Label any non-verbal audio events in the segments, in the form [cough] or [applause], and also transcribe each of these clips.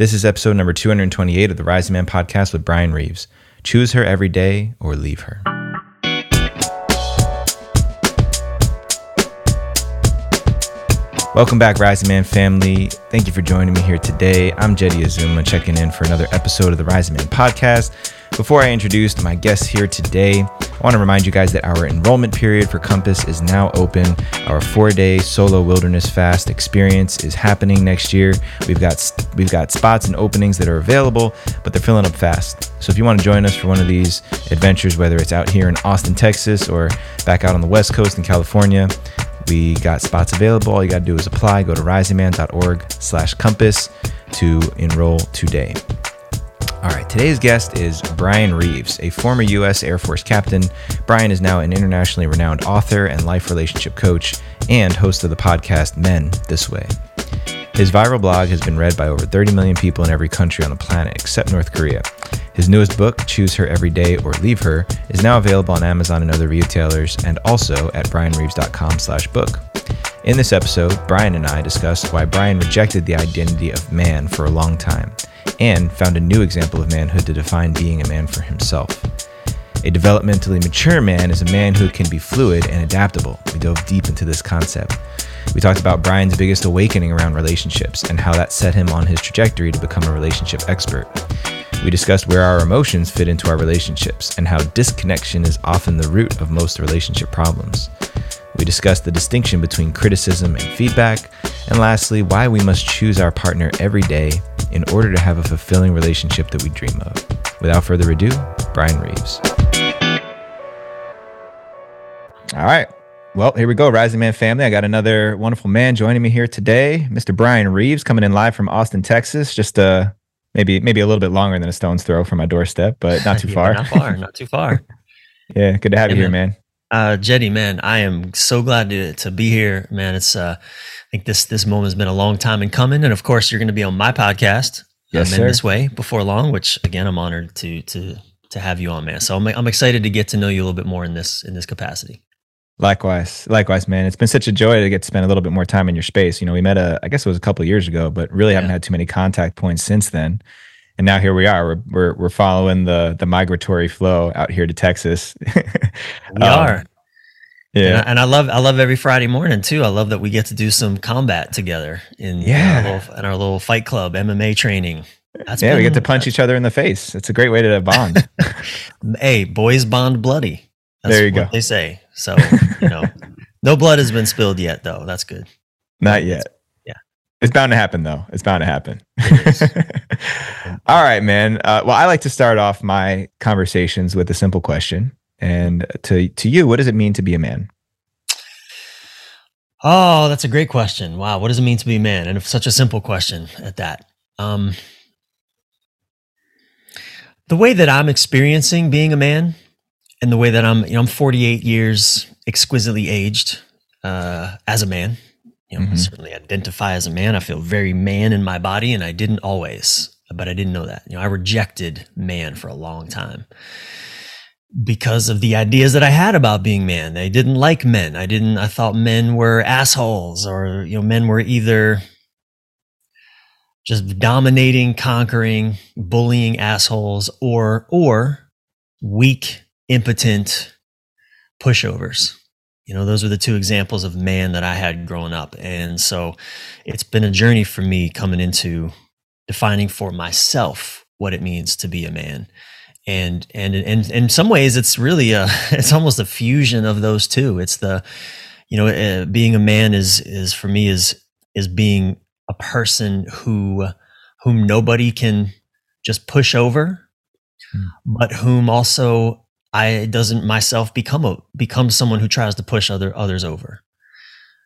This is episode number 228 of the Rising Man podcast with Bryan Reeves. Choose her every day or leave her. Welcome back, Rising Man family. Thank you for joining me here today. I'm Jeddy Azuma, checking in for another episode of the Rising Man podcast. Before I introduce my guests here today, I want to remind you guys that our enrollment period for Compass is now open. Our four-day solo wilderness fast experience is happening next year. We've got we've got spots and openings that are available, but they're filling up fast. So if you want to join us for one of these adventures, whether it's out here in Austin, Texas, or back out on the West Coast in California, we got spots available. All you got to do is apply. Go to risingman.org slash compass to enroll today. All right, today's guest is Bryan Reeves, a former U.S. Air Force captain. Bryan is now an internationally renowned author and life relationship coach and host of the podcast Men This Way. His viral blog has been read by over 30 million people in every country on the planet except North Korea. His newest book, Choose Her Every Day or Leave Her, is now available on Amazon and other retailers and also at bryanreeves.com slash book. In this episode, Bryan and I discussed why Bryan rejected the identity of man for a long time and found a new example of manhood to define being a man for himself. A developmentally mature man is a man who can be fluid and adaptable. We dove deep into this concept. We talked about Bryan's biggest awakening around relationships and how that set him on his trajectory to become a relationship expert. We discussed where our emotions fit into our relationships and how disconnection is often the root of most relationship problems. We discussed the distinction between criticism and feedback, and lastly, why we must choose our partner every day in order to have a fulfilling relationship that we dream of. Without further ado, Bryan Reeves. All right. Well, here we go, Rising Man family. I got another wonderful man joining me here today, Mr. Bryan Reeves, coming in live from Austin, Texas. Just uh, maybe maybe a little bit longer than a stone's throw from my doorstep, but not too [laughs] yeah, far. Not far, not too far. [laughs] yeah, good to have Yeah, you here, man. man. Uh, Jeddy, man, I am so glad to to be here, man. It's uh, I think this this moment has been a long time in coming, and of course, you're going to be on my podcast, Yes, um, sir. in this way before long. Which again, I'm honored to to to have you on, man. So I'm I'm excited to get to know you a little bit more in this in this capacity. Likewise, likewise, man. It's been such a joy to get to spend a little bit more time in your space. You know, we met a, I guess it was a couple of years ago, but really haven't had too many contact points since then. And now here we are. We're we're, we're following the the migratory flow out here to Texas. [laughs] We Um, are, and, Yeah, I, and I love I love every Friday morning too. I love that we get to do some combat together in, Yeah. in, our, little, in our little fight club MMA training. That's yeah. We get to punch each other in the face. It's a great way to bond. [laughs] hey, boys bond bloody. That's There you what go. They say so. You know, [laughs] no blood has been spilled yet, though. That's good. Not yet. yeah. It's bound to happen, though. It's bound to happen. [laughs] All right, man. Uh, well, I like to start off my conversations with a simple question. And to to you, what does it mean to be a man? Oh, that's a great question. Wow, what does it mean to be a man? And it's such a simple question at that. Um, the way that I'm experiencing being a man, and the way that I'm, you know, I'm 48 years exquisitely aged uh, as a man. You know, I Mhm. certainly identify as a man. I feel very man in my body, and I didn't always, but I didn't know that. You know, I rejected man for a long time because of the ideas that I had about being man. I didn't like men. I didn't, I thought men were assholes or, you know, men were either just dominating, conquering, bullying assholes or, or weak, impotent pushovers. You know, those were the two examples of man that I had growing up. And so it's been a journey for me coming into defining for myself what it means to be a man and and and in some ways it's really a [laughs] it's almost a fusion of those two it's the you know uh, being a man is is for me is is being a person who whom nobody can just push over Hmm. but whom also i doesn't myself become a become someone who tries to push other others over.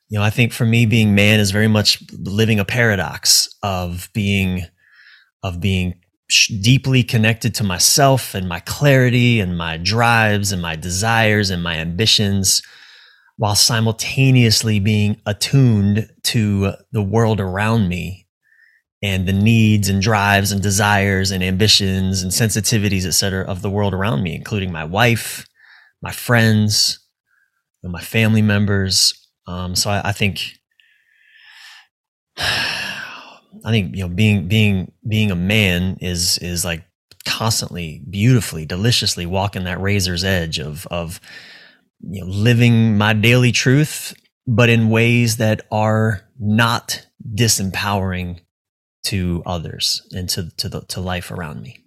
You know i think for me being man is very much living a paradox of being of being deeply connected to myself and my clarity and my drives and my desires and my ambitions while simultaneously being attuned to the world around me and the needs and drives and desires and ambitions and sensitivities, et cetera, of the world around me, including my wife, my friends, my family members. Um, so I, I think [sighs] I think you know being being being a man is is like constantly beautifully deliciously walking that razor's edge of of you know living my daily truth but in ways that are not disempowering to others and to to the to life around me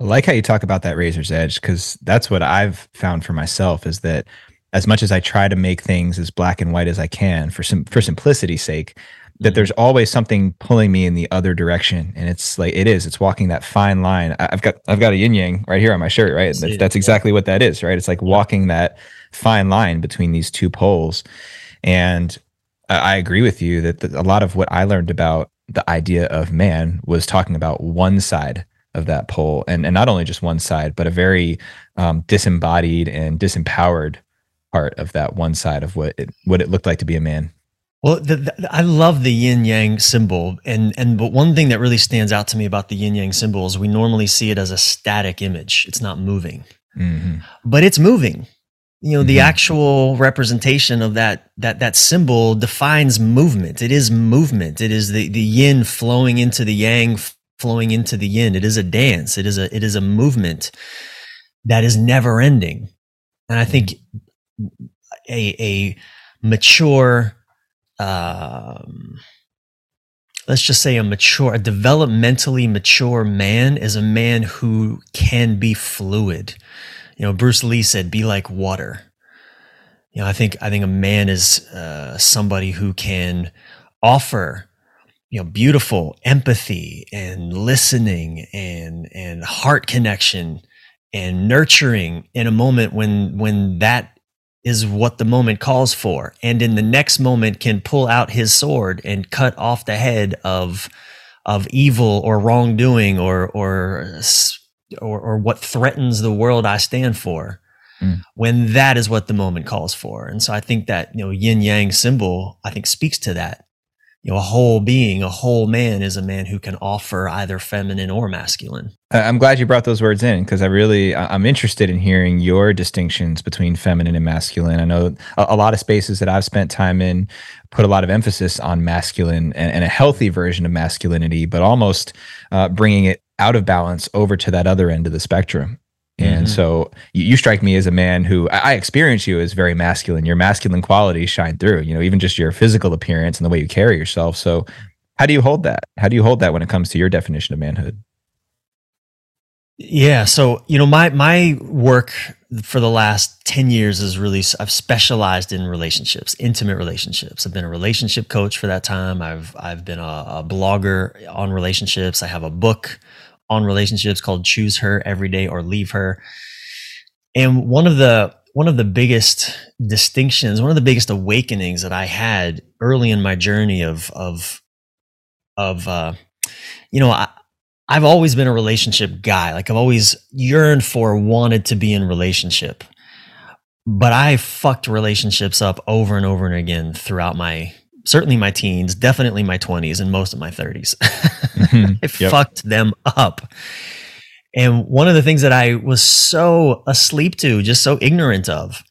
I like how you talk about that razor's edge because that's what I've found for myself is that as much as I try to make things as black and white as I can for some for simplicity's sake, that mm-hmm. there's always something pulling me in the other direction, and it's like it is. It's walking that fine line. I've got I've got a yin yang right here on my shirt, right? That's, that's exactly what that is, right? It's like walking that fine line between these two poles, and I agree with you that a lot of what I learned about the idea of man was talking about one side of that pole. And, and not only just one side but a very um, disembodied and disempowered part of that one side of what it what it looked like to be a man. Well the, the, i love the yin yang symbol. And and but one thing that really stands out to me about the yin yang symbol is we normally see it as a static image. It's not moving. Mm-hmm. but it's moving you know mm-hmm. the actual representation of that that that symbol defines movement it is movement it is the the yin flowing into the yang flowing into the yin. It is a dance. It is a it is a movement that is never ending. And I think a a mature um, let's just say a mature, a developmentally mature man is a man who can be fluid. You know, Bruce Lee said, "Be like water." You know, I think I think a man is uh, somebody who can offer you know beautiful empathy and listening and and heart connection and nurturing in a moment when when that is what the moment calls for and in the next moment can pull out his sword and cut off the head of of evil or wrongdoing or or or, or what threatens the world I stand for mm. when that is what the moment calls for and so I think that you know yin yang symbol I think speaks to that you know, a whole being, a whole man is a man who can offer either feminine or masculine. I'm glad you brought those words in because I really I'm interested in hearing your distinctions between feminine and masculine. I know a, a lot of spaces that I've spent time in put a lot of emphasis on masculine and, and a healthy version of masculinity, but almost uh, bringing it out of balance over to that other end of the spectrum. And mm-hmm. so you, you, strike me as a man who I, I, experience you as very masculine. Your masculine qualities shine through, you know, even just your physical appearance and the way you carry yourself. So how do you hold that? How do you hold that when it comes to your definition of manhood? Yeah. So, you know, my, my work for the last 10 years is really, I've specialized in relationships, intimate relationships. I've been a relationship coach for that time. I've, I've been a, a blogger on relationships. I have a book on relationships called choose her every day or leave her. And one of the one of the biggest distinctions one of the biggest awakenings that i had early in my journey of of of uh you know I, i've always been a relationship guy. Like i've always yearned for wanted to be in relationship. But i fucked relationships up over and over and again throughout my certainly my teens, definitely my 20s, and most of my 30s. [laughs] Mm-hmm. I yep. fucked them up. And one of the things that I was so asleep to, just so ignorant of,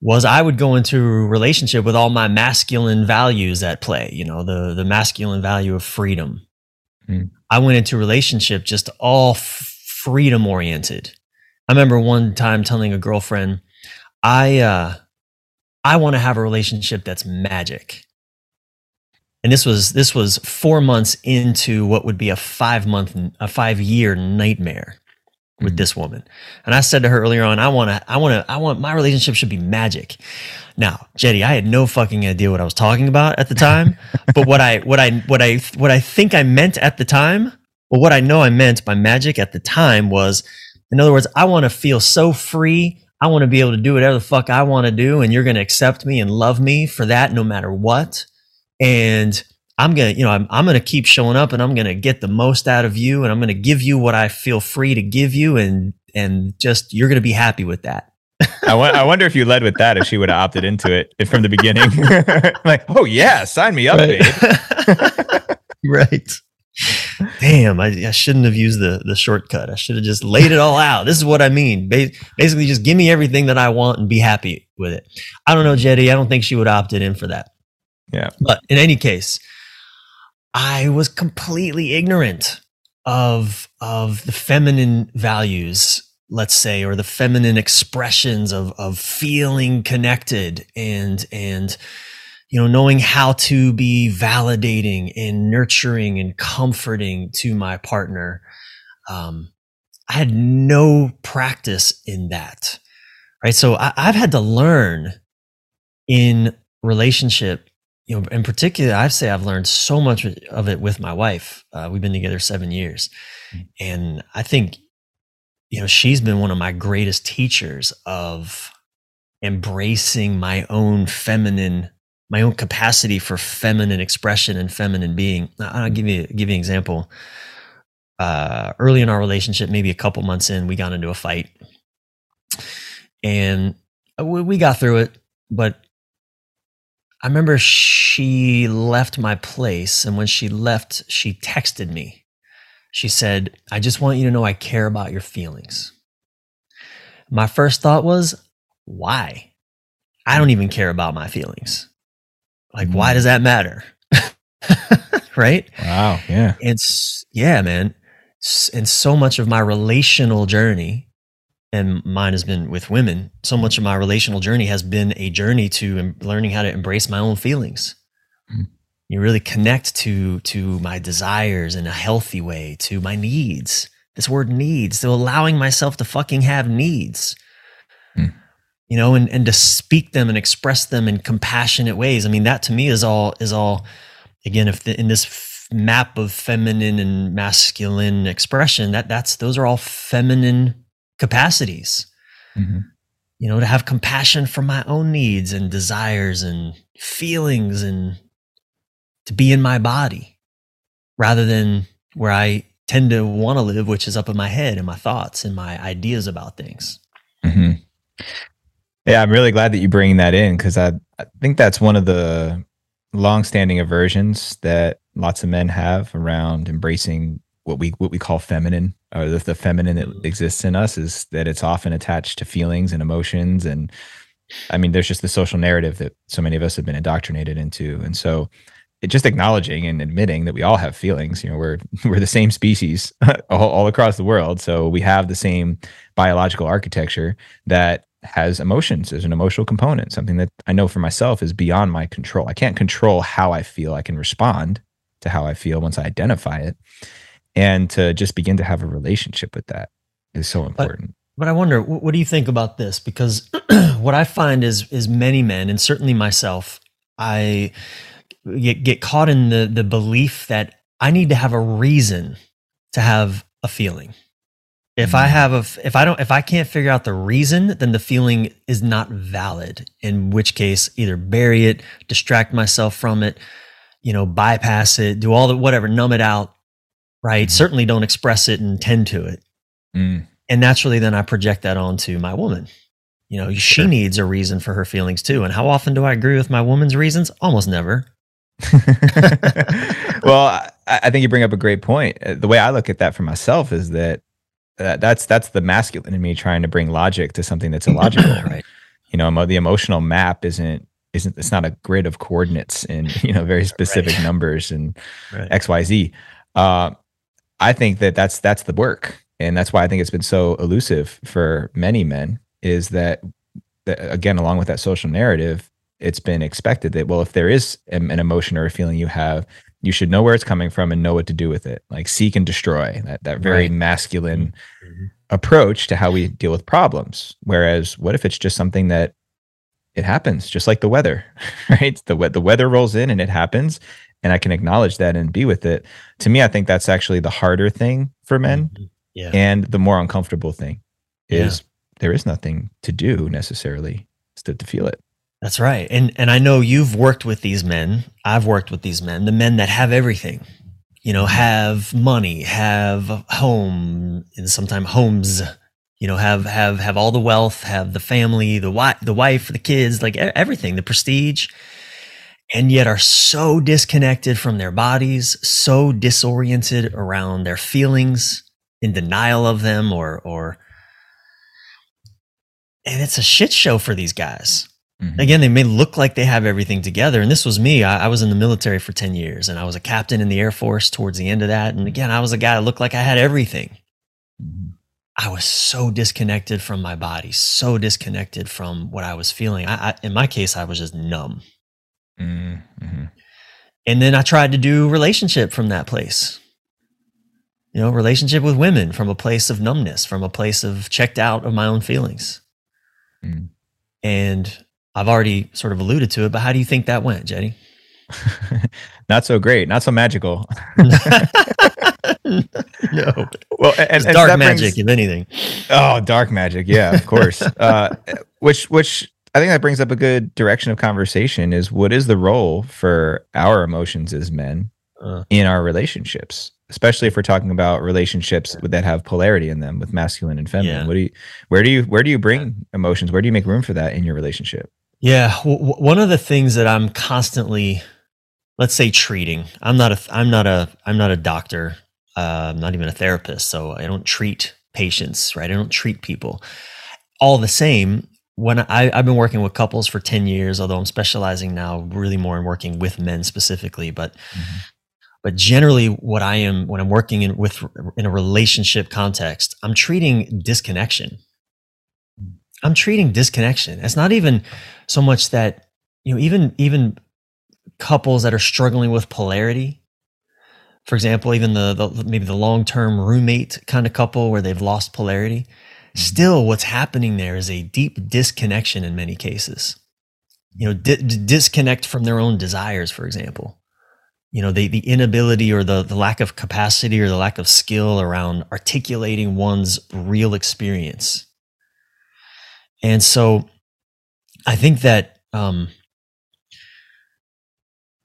was I would go into a relationship with all my masculine values at play, you know, the the masculine value of freedom. Mm. I went into a relationship just all freedom oriented. I remember one time telling a girlfriend, I uh I want to have a relationship that's magic and this was this was four months into what would be a five month a five year nightmare with mm-hmm. this woman. And i said to her earlier on i want to i want to i want my relationship should be magic. Now jeddy i had no fucking idea what i was talking about at the time [laughs] but what i what i what i what i think i meant at the time well what i know i meant by magic at the time was in other words i want to feel so free. I want to be able to do whatever the fuck i want to do and you're going to accept me and love me for that no matter what and I'm gonna, you know, I'm, I'm gonna keep showing up, and I'm gonna get the most out of you, and I'm gonna give you what I feel free to give you, and and just you're gonna be happy with that. [laughs] I, w- I wonder if you led with that if she would have opted into it from the beginning. [laughs] like, oh yeah, sign me up, right. babe. [laughs] right. Damn, I, I, shouldn't have used the the shortcut. I should have just laid it all out. This is what I mean. Ba- basically, just give me everything that I want and be happy with it. I don't know, Jeddy. I don't think she would have opted in for that. Yeah. But in any case, I was completely ignorant of of the feminine values let's say or the feminine expressions of of feeling connected and and you know knowing how to be validating and nurturing and comforting to my partner um, i had no practice in that right so I, i've had to learn in relationship you know in particular i'd say i've learned so much of it with my wife. Uh, we've been together seven years. Mm. and i think you know she's been one of my greatest teachers of embracing my own feminine my own capacity for feminine expression and feminine being. I'll give you give you an example. Uh, early in our relationship maybe a couple months in we got into a fight. And we, we got through it but i remember she left my place and when she left she texted me she said, I just want you to know I care about your feelings. My first thought was, why? I don't even care about my feelings. Like, mm. why does that matter? [laughs] right? Wow. Yeah. It's, yeah, man. And so much of my relational journey, and mine has been with women, so much of my relational journey has been a journey to learning how to embrace my own feelings. Mm you really connect to to my desires in a healthy way to my needs this word needs to allowing myself to fucking have needs mm. you know and and to speak them and express them in compassionate ways i mean that to me is all is all again if the, in this f- map of feminine and masculine expression that that's those are all feminine capacities mm-hmm. you know to have compassion for my own needs and desires and feelings and to be in my body rather than where I tend to want to live, which is up in my head and my thoughts and my ideas about things. Mm-hmm. Yeah, I'm really glad that you bring that in because I, I think that's one of the long-standing aversions that lots of men have around embracing what we what we call feminine or the, the feminine that exists in us is that it's often attached to feelings and emotions and I mean there's just the social narrative that so many of us have been indoctrinated into and so it just acknowledging and admitting that we all have feelings. You know, we're [laughs] we're the same species [laughs] all, all across the world, so we have the same biological architecture that has emotions as an emotional component. Something that I know for myself is beyond my control. I can't control how I feel. I can respond to how I feel once I identify it, and to just begin to have a relationship with that is so important. But, but I wonder, what do you think about this? Because [clears throat] what I find is is many men, and certainly myself, I get, get caught in the the belief that I need to have a reason to have a feeling. If I mm. have a if I don't if I can't figure out the reason, then the feeling is not valid. In which case, either bury it, distract myself from it, you know, bypass it, do all the whatever, numb it out, right? Certainly don't express it and tend to it. Mm. And naturally then I project that onto my woman. You know, she needs a reason for her feelings too. And how often do I agree with my woman's reasons? Almost never. [laughs] well, I, I, think you bring up a great point. Uh, the way I look at that for myself is that uh, that's that's the masculine in me trying to bring logic to something that's [clears throat] illogical. right. You know, the emotional map isn't isn't it's not a grid of coordinates in [laughs] you know very specific right. numbers and right. X Y Z. Uh, I think that that's that's the work, and that's why I think it's been so elusive for many men. Is that, that again, along with that social narrative, it's been expected that well if there is an emotion or a feeling you have you should know where it's coming from and know what to do with it like seek and destroy that that very right. masculine mm-hmm. approach to how we deal with problems whereas what if it's just something that it happens just like the weather [laughs] right the the weather rolls in and it happens and I can acknowledge that and be with it to me I think that's actually the harder thing for men mm-hmm. yeah. and the more uncomfortable thing is yeah. there is nothing to do necessarily to, to feel it that's right. And and I know you've worked with these men. I've worked with these men, the men that have everything. You know, have money, have home, and sometimes homes, you know, have have have all the wealth, have the family, the wife, the wife, the kids, like everything, the prestige. And yet are so disconnected from their bodies, so disoriented around their feelings, in denial of them or or and it's a shit show for these guys Mm-hmm. Again, they may look like they have everything together. And this was me. I, I, was in the military for 10 years and I was a captain in the Air Force towards the end of that. And again, I was a guy that looked like I had everything. Mm-hmm. I was so disconnected from my body, so disconnected from what I was feeling. I, I in my case, I was just numb. Mm-hmm. And then I tried to do relationship from that place. You know, relationship with women from a place of numbness, from a place of checked out of my own feelings. Mm. And I've already sort of alluded to it, but how do you think that went, Jeddy? [laughs] not so great, not so magical. [laughs] no. Well, and, and dark magic, brings, if anything. Oh, dark magic, yeah, of course. [laughs] uh, which, which I think that brings up a good direction of conversation. Is what is the role for our emotions as men uh, in our relationships? especially if we're talking about relationships that have polarity in them with masculine and feminine. Yeah. What do you, where do you, where do you bring emotions? Where do you make room for that in your relationship? Yeah, w- one of the things that I'm constantly, let's say, treating. I'm not a, I'm not a, I'm not a doctor. Uh, I'm not even a therapist, so I don't treat patients. Right, I don't treat people. All the same, when I, I've been working with couples for 10 years, although I'm specializing now really more in working with men specifically, but mm-hmm. But generally, what I am when I'm working in with in a relationship context, I'm treating disconnection. I'm treating disconnection. It's not even so much that you know even even couples that are struggling with polarity. For example, even the, the maybe the long term roommate kind of couple where they've lost polarity. Still, what's happening there is a deep disconnection in many cases. You know, di- disconnect from their own desires, for example. You know the, the inability or the, the lack of capacity or the lack of skill around articulating one's real experience. And so i think that um,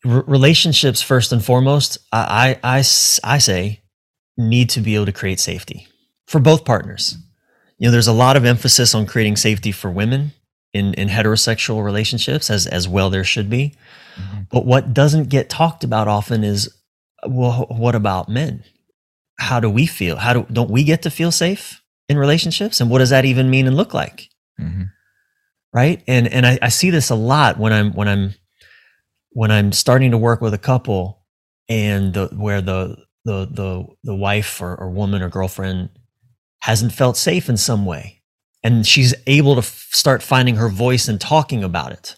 r- relationships first and foremost I, I, I, I say need to be able to create safety for both partners you know there's a lot of emphasis on creating safety for women in, in heterosexual relationships as, as well there should be Mm-hmm. But what doesn't get talked about often is, well, what about men? How do we feel? How do don't we get to feel safe in relationships? And what does that even mean and look like? Mm-hmm. Right. And and I, I see this a lot when I'm when I'm when I'm starting to work with a couple and the, where the the the the wife or, or woman or girlfriend hasn't felt safe in some way and she's able to f- start finding her voice and talking about it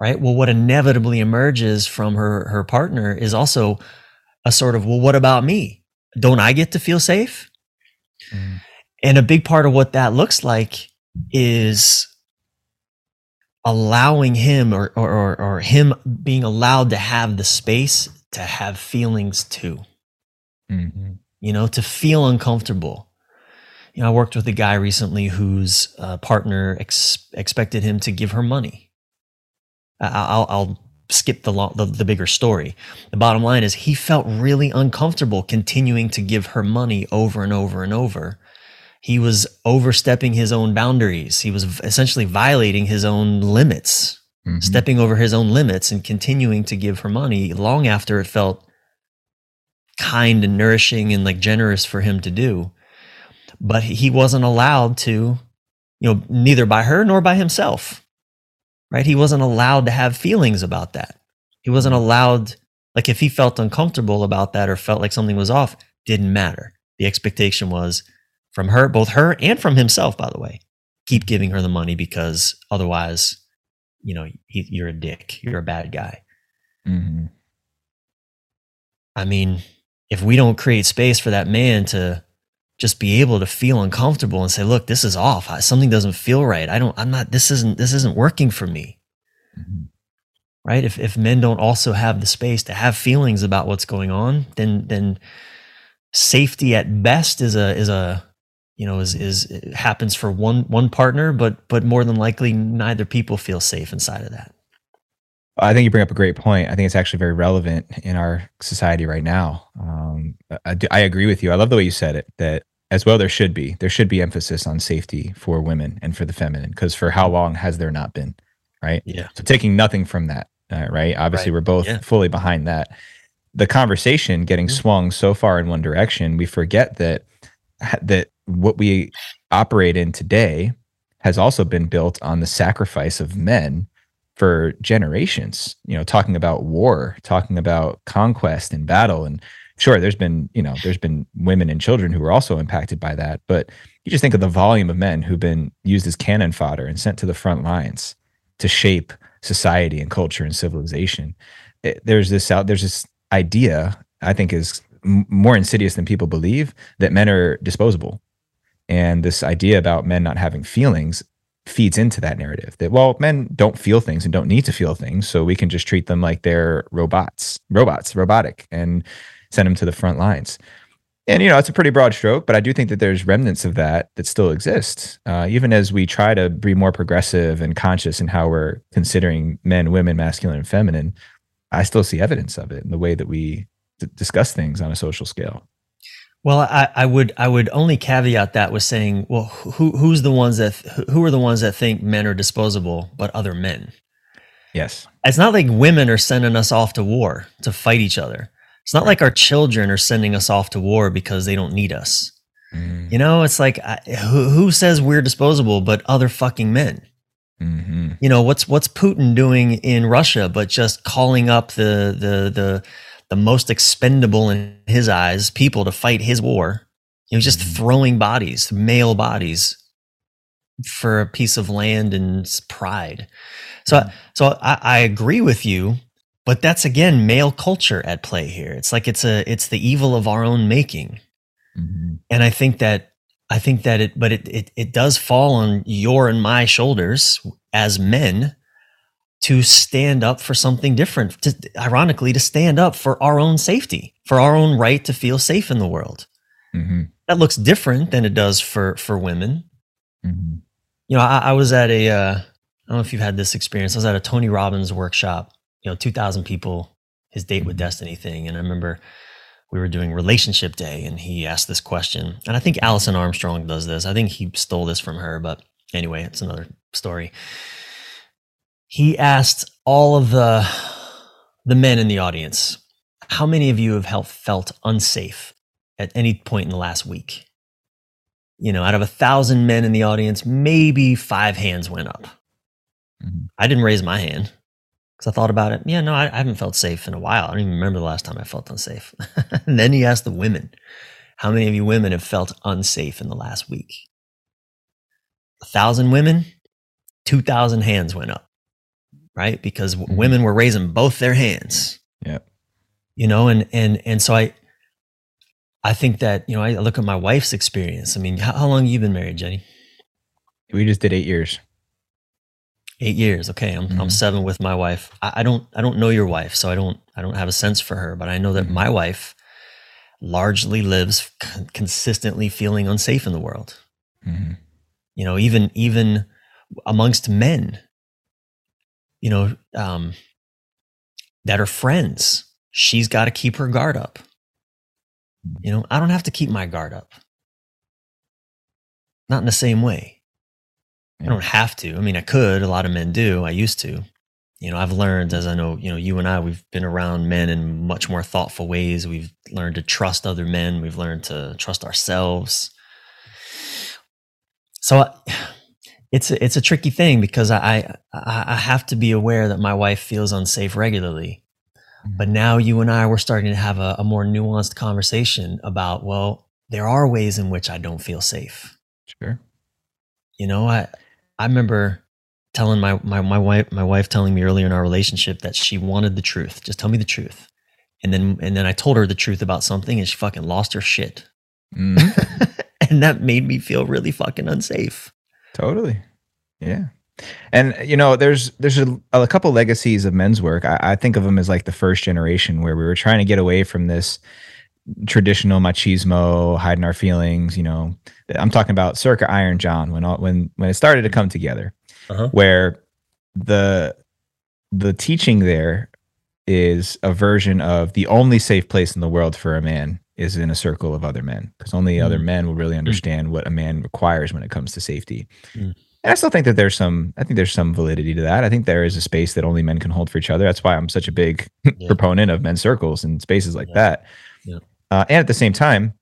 right? Well, what inevitably emerges from her her partner is also a sort of, well, what about me? Don't I get to feel safe? Mm. And a big part of what that looks like is allowing him or, or, or him being allowed to have the space to have feelings too. Mm-hmm. You know, to feel uncomfortable. You know, I worked with a guy recently whose uh, partner ex- expected him to give her money I'll, I'll skip the, the the bigger story. The bottom line is he felt really uncomfortable continuing to give her money over and over and over. He was overstepping his own boundaries. He was essentially violating his own limits, mm-hmm. stepping over his own limits and continuing to give her money long after it felt kind and nourishing and like generous for him to do. But he wasn't allowed to, you know, neither by her nor by himself right? He wasn't allowed to have feelings about that. He wasn't mm-hmm. allowed, like, if he felt uncomfortable about that or felt like something was off, didn't matter. The expectation was from her, both her and from himself, by the way, keep giving her the money because otherwise, you know, he, you're a dick. You're a bad guy. Mm-hmm. I mean, if we don't create space for that man to just be able to feel uncomfortable and say, look, this is off. Something doesn't feel right. I don't, I'm not, this isn't, this isn't working for me. Mm-hmm. Right. If, if men don't also have the space to have feelings about what's going on, then, then safety at best is a, is a, you know, is, is happens for one, one partner, but, but more than likely neither people feel safe inside of that. I think you bring up a great point. I think it's actually very relevant in our society right now. Um, I, I, agree with you. I love the way you said it. That as well, there should be there should be emphasis on safety for women and for the feminine. Because for how long has there not been? Right. Yeah. So taking nothing from that. Uh, right. Obviously, right. we're both yeah. fully behind that. The conversation getting mm-hmm. swung so far in one direction, we forget that that what we operate in today has also been built on the sacrifice of men for generations, you know, talking about war, talking about conquest and battle. And sure, there's been, you know, there's been women and children who were also impacted by that. But you just think of the volume of men who've been used as cannon fodder and sent to the front lines to shape society and culture and civilization. It, there's this out, there's this idea I think is m- more insidious than people believe that men are disposable. And this idea about men not having feelings feeds into that narrative that well men don't feel things and don't need to feel things so we can just treat them like they're robots robots robotic and send them to the front lines and you know it's a pretty broad stroke but i do think that there's remnants of that that still exist uh, even as we try to be more progressive and conscious in how we're considering men women masculine and feminine i still see evidence of it in the way that we d- discuss things on a social scale well, I, I, would I would only caveat that with saying, well, who who's the ones that who are the ones that think men are disposable, but other men? Yes, it's not like women are sending us off to war to fight each other. It's not like our children are sending us off to war because they don't need us. Mm. You know, it's like who, who says we're disposable, but other fucking men. Mm-hmm. You know what's what's Putin doing in Russia, but just calling up the the the the most expendable in his eyes people to fight his war. He was just mm-hmm. throwing bodies, male bodies, for a piece of land and pride. So, mm-hmm. so I, I agree with you, but that's again male culture at play here. It's like it's a it's the evil of our own making, mm-hmm. and I think that I think that it, but it, it it does fall on your and my shoulders as men to stand up for something different, to, ironically, to stand up for our own safety, for our own right to feel safe in the world. Mm-hmm. That looks different than it does for, for women. Mm-hmm. You know, I, I, was at a, uh, I don't know if you've had this experience. I was at a Tony Robbins workshop, you know, 2000 people, his date with mm-hmm. destiny thing. And I remember we were doing relationship day and he asked this question. And I think Alison Armstrong does this. I think he stole this from her, but anyway, it's another story he asked all of the the men in the audience, how many of you have felt unsafe at any point in the last week? You know, out of a thousand men in the audience, maybe five hands went up. Mm-hmm. I didn't raise my hand because I thought about it. Yeah, no, I, I, haven't felt safe in a while. I don't even remember the last time I felt unsafe. and [laughs] then he asked the women, how many of you women have felt unsafe in the last week? A thousand women, 2,000 hands went up right? Because mm-hmm. women were raising both their hands. Yeah. You know, and and and so I I think that, you know, I look at my wife's experience. I mean, how, how long have you been married, Jeddy? We just did eight years. Eight years. Okay. I'm mm-hmm. I'm seven with my wife. I, I, don't I don't know your wife, so I don't I don't have a sense for her, but I know that mm-hmm. my wife largely lives c- consistently feeling unsafe in the world. Mm-hmm. You know, even even amongst men, you know, um, that are friends. She's got to keep her guard up. You know, I don't have to keep my guard up. Not in the same way. I don't have to. I mean, I could. A lot of men do. I used to. You know, I've learned as I know, you know, you and I, we've been around men in much more thoughtful ways. We've learned to trust other men. We've learned to trust ourselves. So, [sighs] it's a, it's a tricky thing because I, I I have to be aware that my wife feels unsafe regularly. But mm-hmm. now you and I we're starting to have a, a more nuanced conversation about well, there are ways in which I don't feel safe. Sure. You know, I I remember telling my, my my wife my wife telling me earlier in our relationship that she wanted the truth. Just tell me the truth. And then and then I told her the truth about something and she fucking lost her shit. Mm. [laughs] and that made me feel really fucking unsafe. Totally. Yeah. And you know, there's there's a, a couple legacies of men's work. I, I, think of them as like the first generation where we were trying to get away from this traditional machismo, hiding our feelings. You know, I'm talking about circa Iron John when all, when when it started to come together, uh-huh. where the the teaching there is a version of the only safe place in the world for a man is in a circle of other men because only mm. other men will really mm. understand mm. what a man requires when it comes to safety. Mm. And I still think that there's some, I think there's some validity to that. I think there is a space that only men can hold for each other. That's why I'm such a big yeah. [laughs] proponent of men's circles and spaces like yeah. that. Uh, and at the same time,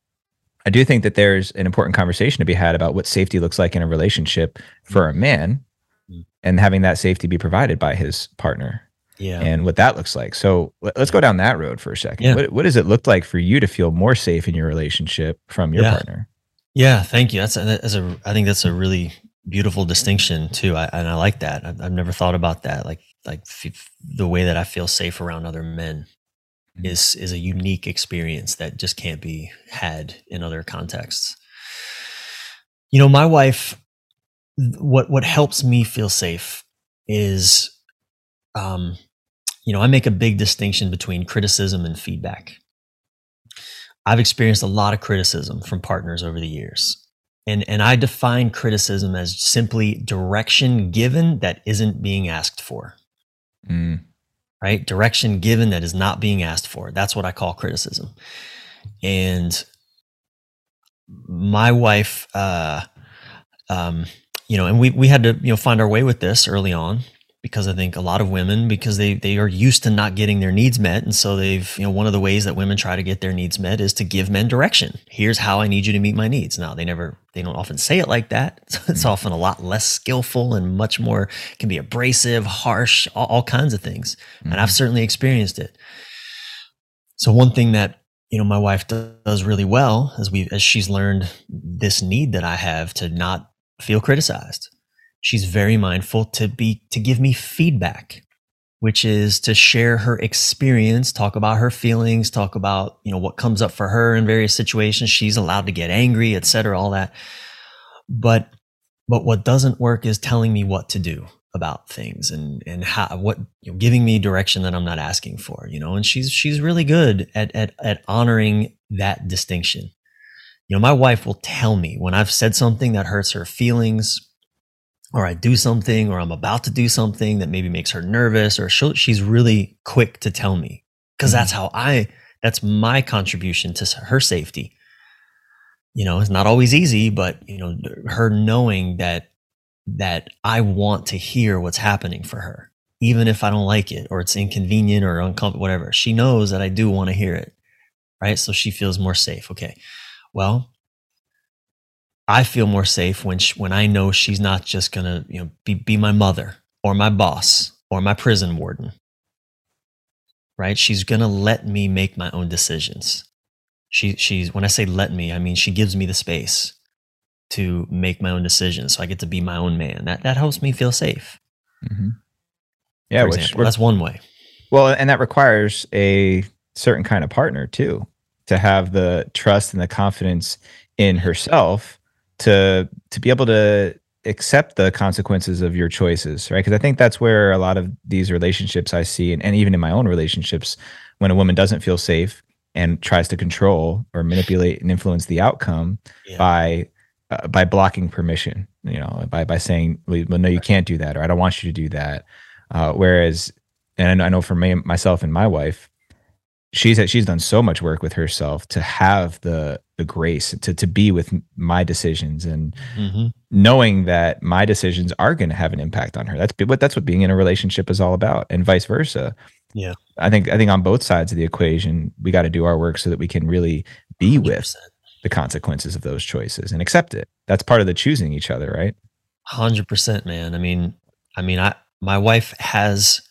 I do think that there's an important conversation to be had about what safety looks like in a relationship for a man. Mm. and having that safety be provided by his partner Yeah. and what that looks like. So let- let's go down that road for a second. Yeah. What, what does it look like for you to feel more safe in your relationship from your Yeah. partner? Yeah, thank you. That's a, that's a I think that's a really beautiful distinction too. I, and I like that. I've, I've never thought about that. Like like f- the way that I feel safe around other men. Is is a unique experience that just can't be had in other contexts. You know, my wife. What what helps me feel safe is, um, you know, I make a big distinction between criticism and feedback. I've experienced a lot of criticism from partners over the years. And, and I define criticism as simply direction given that isn't being asked for, Mm, right? Direction given that is not being asked for. That's what I call criticism. And my wife, uh, um, you know, and we, we had to, you know, find our way with this early on because I think a lot of women, because they, they are used to not getting their needs met. And so they've, you know, one of the ways that women try to get their needs met is to give men direction. Here's how I need you to meet my needs. Now they never, they don't often say it like that. [laughs] It's mm-hmm. often a lot less skillful and much more can be abrasive, harsh, all, all kinds of things. And I've mm-hmm. certainly experienced it. So one thing that, you know, my wife does really well as we, as she's learned this need that I have to not feel criticized she's very mindful to be to give me feedback which is to share her experience talk about her feelings talk about you know what comes up for her in various situations. She's allowed to get angry etc all that. But but what doesn't work is telling me what to do about things and and how what you know, giving me direction that I'm not asking for you know and she's she's really good at at at honoring that distinction. You know my wife will tell me when I've said something that hurts her feelings or I do something or I'm about to do something that maybe makes her nervous or she'll, she's really quick to tell me because that's mm. how I that's my contribution to her safety. You know, it's not always easy, but you know, her knowing that that I want to hear what's happening for her, even if I don't like it or it's inconvenient or uncomfortable, whatever. She knows that I do want to hear it, right? So she feels more safe. Okay, well, I feel more safe when sh when I know she's not just gonna you know be be my mother or my boss or my prison warden. Right? She's gonna let me make my own decisions. She she's when I say let me, I mean she gives me the space to make my own decisions, so I get to be my own man. That that helps me feel safe. mhm. Yeah, for which we're- that's one way. Well, and that requires a certain kind of partner too, to have the trust and the confidence in herself to to be able to accept the consequences of your choices, right? Because I think that's where a lot of these relationships I see, and, and even in my own relationships, when a woman doesn't feel safe and tries to control or manipulate and influence the outcome Yeah. by uh, by blocking permission, you know, by by saying, well, no, you can't do that, or I don't want you to do that. Uh, whereas, and I know, for me, myself and my wife, she's she's done so much work with herself to have the the grace to to be with my decisions and Mhm. knowing that my decisions are going to have an impact on her. That's what that's what being in a relationship is all about, and vice versa. Yeah. I think I think on both sides of the equation, we got to do our work so that we can really be with 100%. the consequences of those choices and accept it. That's part of the choosing each other, right? Hundred percent, man. I mean, I mean, I my wife has.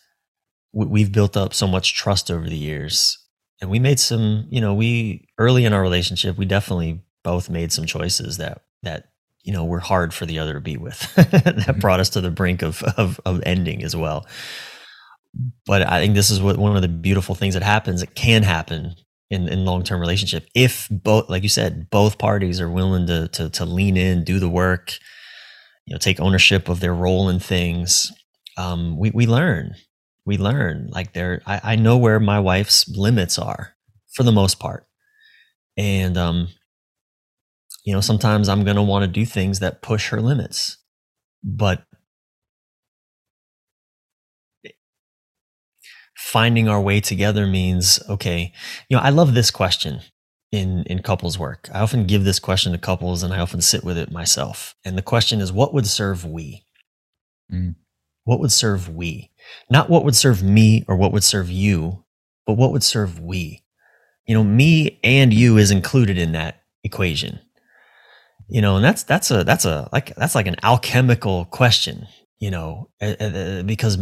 We've built up so much trust over the years, and we made some. You know, we early in our relationship, we definitely both made some choices that that you know were hard for the other to be with. [laughs] that brought us to the brink of, of of ending as well. But I think this is what one of the beautiful things that happens. It can happen in, in long term relationship if both, like you said, both parties are willing to to to lean in, do the work, you know take ownership of their role in things um, we, we learn we learn like there I, I know where my wife's limits are for the most part. And um, you know sometimes i'm going to want to do things that push her limits but finding our way together means okay you know i love this question in in couples work. I often give this question to couples and i often sit with it myself. And the question is what would serve we? Mm. what would serve we not what would serve me or what would serve you but what would serve we you know me and you is included in that equation you know and that's that's a that's a like that's like an alchemical question you know, eh, eh, eh, because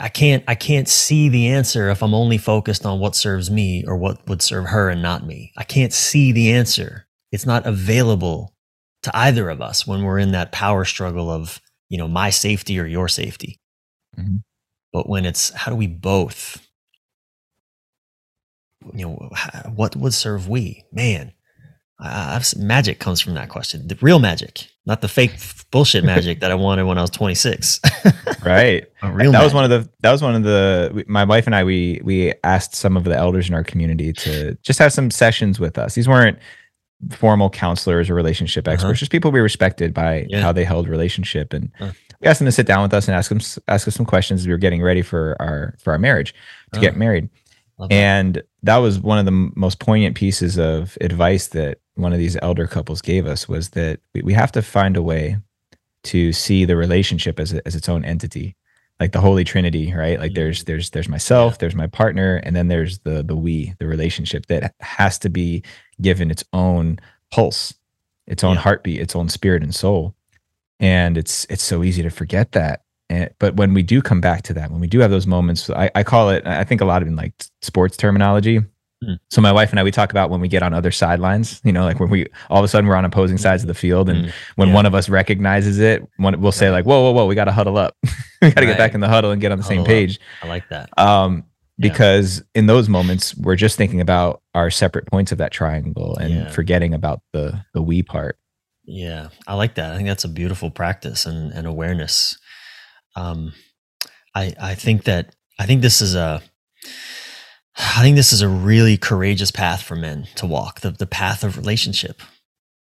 I can't I can't see the answer if I'm only focused on what serves me or what would serve her and not me. I can't see the answer. It's not available to either of us when we're in that power struggle of, you know, my safety or your safety. Mm-hmm. But when it's how do we both you know what would serve we? Man, I've, magic comes from that question. The real magic, not the fake bullshit [laughs] magic that I wanted when I was 26. [laughs] right. that magic. was one of the that was one of the my wife and I we we asked some of the elders in our community to just have some sessions with us. These weren't formal counselors or relationship experts, uh-huh. just people we respected by yeah. how they held relationship and uh-huh. we asked them to sit down with us and ask them ask us some questions as we were getting ready for our for our marriage to uh-huh. get married. and that was one of the most poignant pieces of advice that one of these elder couples gave us was that we we have to find a way to see the relationship as, a, as its own entity like the holy trinity right like there's mm-hmm. there's there's myself there's my partner and then there's the the we the relationship that has to be given its own pulse its own yeah. heartbeat its own spirit and soul and it's it's so easy to forget that and, but when we do come back to that when we do have those moments I, I call it i think a lot of in like sports terminology Hmm. So my wife and I we talk about when we get on other sidelines, you know, like when we all of a sudden we're on opposing sides of the field, and mm. when yeah. one of us recognizes it, one, we'll say like, "Whoa, whoa, whoa, we got to huddle up, [laughs] we got to right. get back in the huddle and get on the huddle same page." Up. I like that. Um, because yeah. in those moments we're just thinking about our separate points of that triangle and yeah. forgetting about the the we part. Yeah, I like that. I think that's a beautiful practice and, and awareness. Um, I I think that I think this is a I think this is a really courageous path for men to walk the, the path of relationship,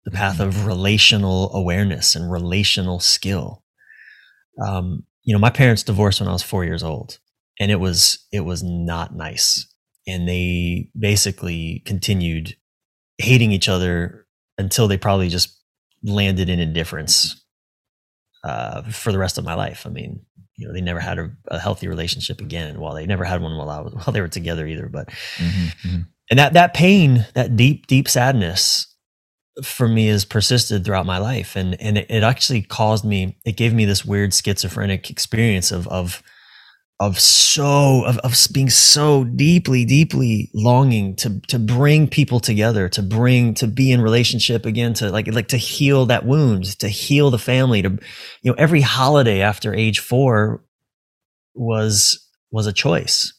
the path of mm-hmm. relational awareness and relational skill. Um, you know, my parents divorced when I was four years old, and it was it was not nice. And they basically continued hating each other until they probably just landed in indifference uh, for the rest of my life. I mean, you know they never had a, a, healthy relationship again while they never had one while I was while they were together either but mm-hmm, mm-hmm. and that that pain that deep deep sadness for me has persisted throughout my life and and it, it actually caused me it gave me this weird schizophrenic experience of of of so of, of being so deeply deeply longing to to bring people together to bring to be in relationship again to like like to heal that wound to heal the family to you know every holiday after age 4 was was a choice.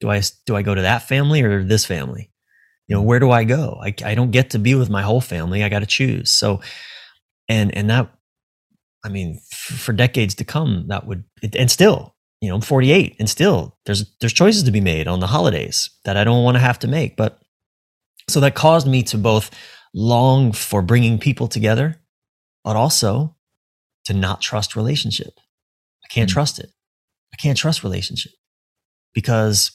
Do i do i go to that family or this family? You know where do i go? I, I don't get to be with my whole family. I got to choose. So and and that i mean f- for decades to come that would and still you know, I'm 48 and still there's there's choices to be made on the holidays that I don't want to have to make. But so that caused me to both long for bringing people together, but also to not trust relationship. I can't mm-hmm. trust it. I can't trust relationship because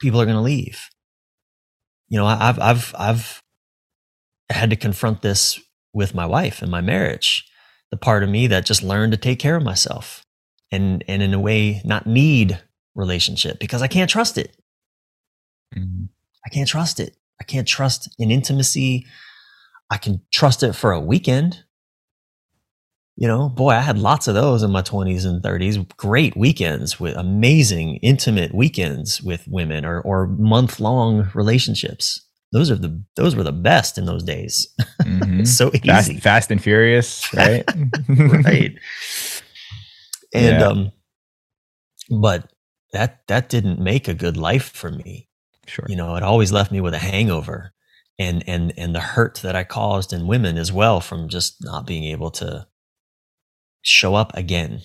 people are going to leave. You know, I've I've I've had to confront this with my wife and my marriage. The part of me that just learned to take care of myself and and in a way not need relationship because I can't trust it. Mm-hmm. I can't trust it. I can't trust an intimacy. I can trust it for a weekend. You know, boy, I had lots of those in my 20s and 30s. Great weekends with amazing, intimate weekends with women or or month long relationships. Those are the those were the best in those days. [laughs] Mm-hmm. so easy. Fast, fast and furious, [laughs] right? right. [laughs] And yeah. um but that that didn't make a good life for me. Sure. You know, it always left me with a hangover and and and the hurt that I caused in women as well from just not being able to show up again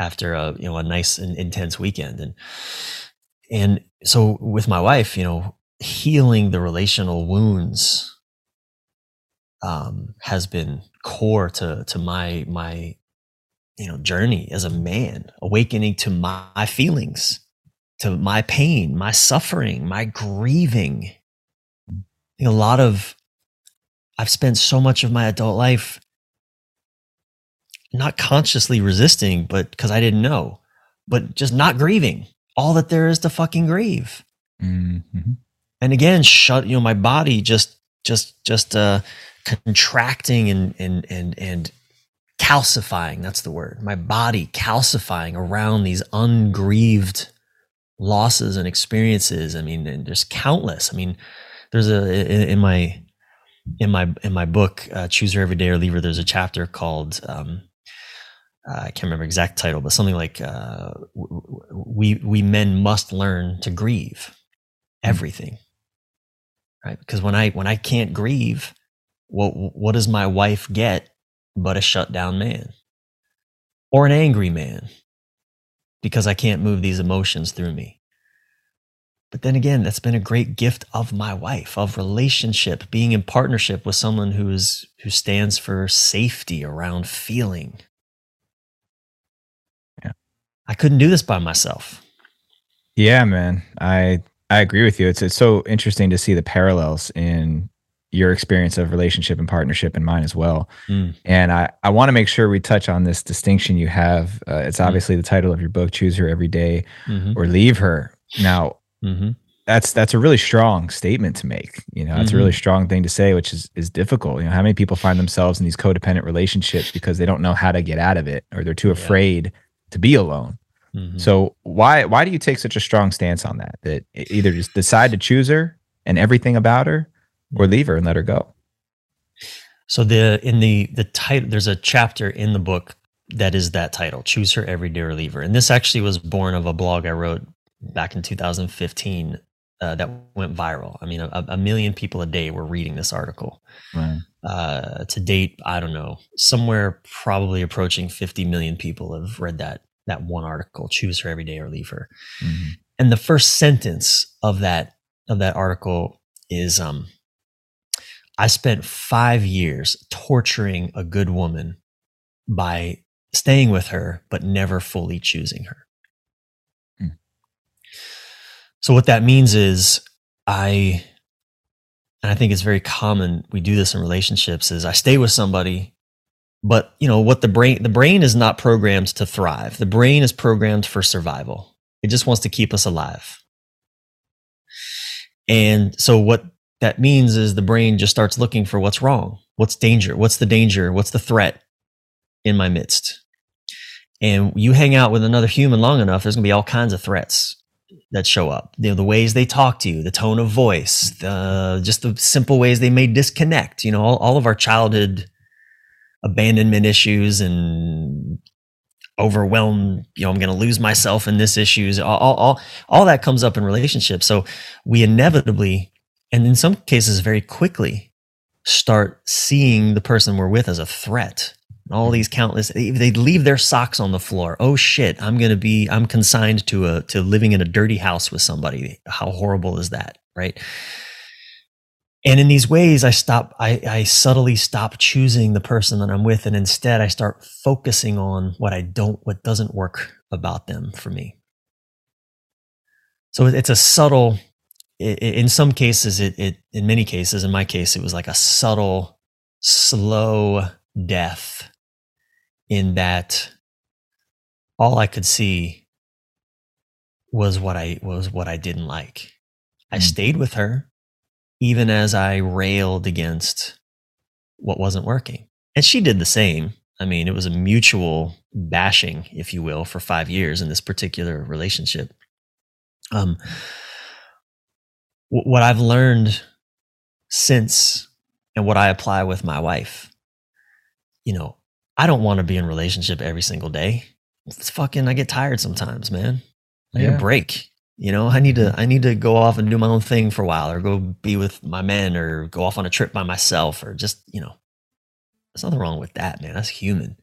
after a you know a nice and intense weekend and and so with my wife you know healing the relational wounds um, has been core to to my my you know journey as a man awakening to my feelings to my pain my suffering my grieving a lot of i've spent so much of my adult life not consciously resisting but because i didn't know but just not grieving all that there is to fucking grieve mm-hmm. and again shut you know my body just just just uh contracting and and and and calcifying. That's the word. My body calcifying around these ungrieved losses and experiences. I mean, and there's countless. I mean, there's a in my in my in my book, uh, Choose Her Every Day or Leave Her. There's a chapter called um, uh, I can't remember exact title, but something like uh, we we men must learn to grieve everything, right? Because when I when I can't grieve, what what does my wife get but a shut down man or an angry man because I can't move these emotions through me. But then again, that's been a great gift of my wife, of relationship, being in partnership with someone who is who stands for safety around feeling. Yeah. I couldn't do this by myself. Yeah, man. I I agree with you. It's it's so interesting to see the parallels in your experience of relationship and partnership and mine as well. Mm. And I, I want to make sure we touch on this distinction you have. Uh, it's mm. obviously mm. the title of your book, Choose Her Every Day mm-hmm. or Leave Her. Now, mm-hmm. that's that's a really strong statement to make. You know, it's mm-hmm. a really mm-hmm. strong thing to say, which is is difficult. You know, how many people find themselves in these codependent relationships because they don't know how to get out of it or they're too afraid yeah. to be alone. Mm-hmm. So why why do you take such a strong stance on that? That either just decide to choose her and everything about her or leave her and let her go. So the in the the title there's a chapter in the book that is that title, Choose Her Every Day or Leave Her. And this actually was born of a blog I wrote back in 2015 uh, that went viral. I mean, a, a, million people a day were reading this article. Right. Uh, to date, I don't know, somewhere probably approaching 50 million people have read that that one article, "Choose Her Every Day or Leave Her." Mm-hmm. And the first sentence of that of that article is, um, I spent five years torturing a good woman by staying with her, but never fully choosing her. Hmm. So, what that means is, I, and I think it's very common, we do this in relationships, is I stay with somebody, but you know what the brain the brain is not programmed to thrive the brain is programmed for survival it just wants to keep us alive and so what that means is the brain just starts looking for what's wrong, what's danger, what's the danger, what's the threat in my midst. And you hang out with another human long enough, there's gonna be all kinds of threats that show up. You know, the ways they talk to you, the tone of voice, the just the simple ways they may disconnect. You know, all, all of our childhood abandonment issues and overwhelmed you know i'm going to lose myself in this issues all, all all that comes up in relationships so we inevitably and in some cases very quickly start seeing the person we're with as a threat. All these countless they leave their socks on the floor. Oh shit i'm going to be i'm consigned to a to living in a dirty house with somebody. How horrible is that right? And in these ways i stop I, I subtly stop choosing the person that i'm with and instead i start focusing on what i don't what doesn't work about them for me. So it's a subtle in some cases it, it in many cases in my case it was like a subtle slow death in that all i could see was what i was what i didn't like. I hmm. stayed with her even as i railed against what wasn't working. And she did the same. I mean it was a mutual bashing if you will for 5 years in this particular relationship. Um what I've learned since and what I apply with my wife, you know, I don't want to be in relationship every single day. It's fucking I get tired sometimes, man. I need a break. You know, I need to. I need to go off and do my own thing for a while or go be with my men or go off on a trip by myself or just, you know. There's nothing wrong with that, man. That's human.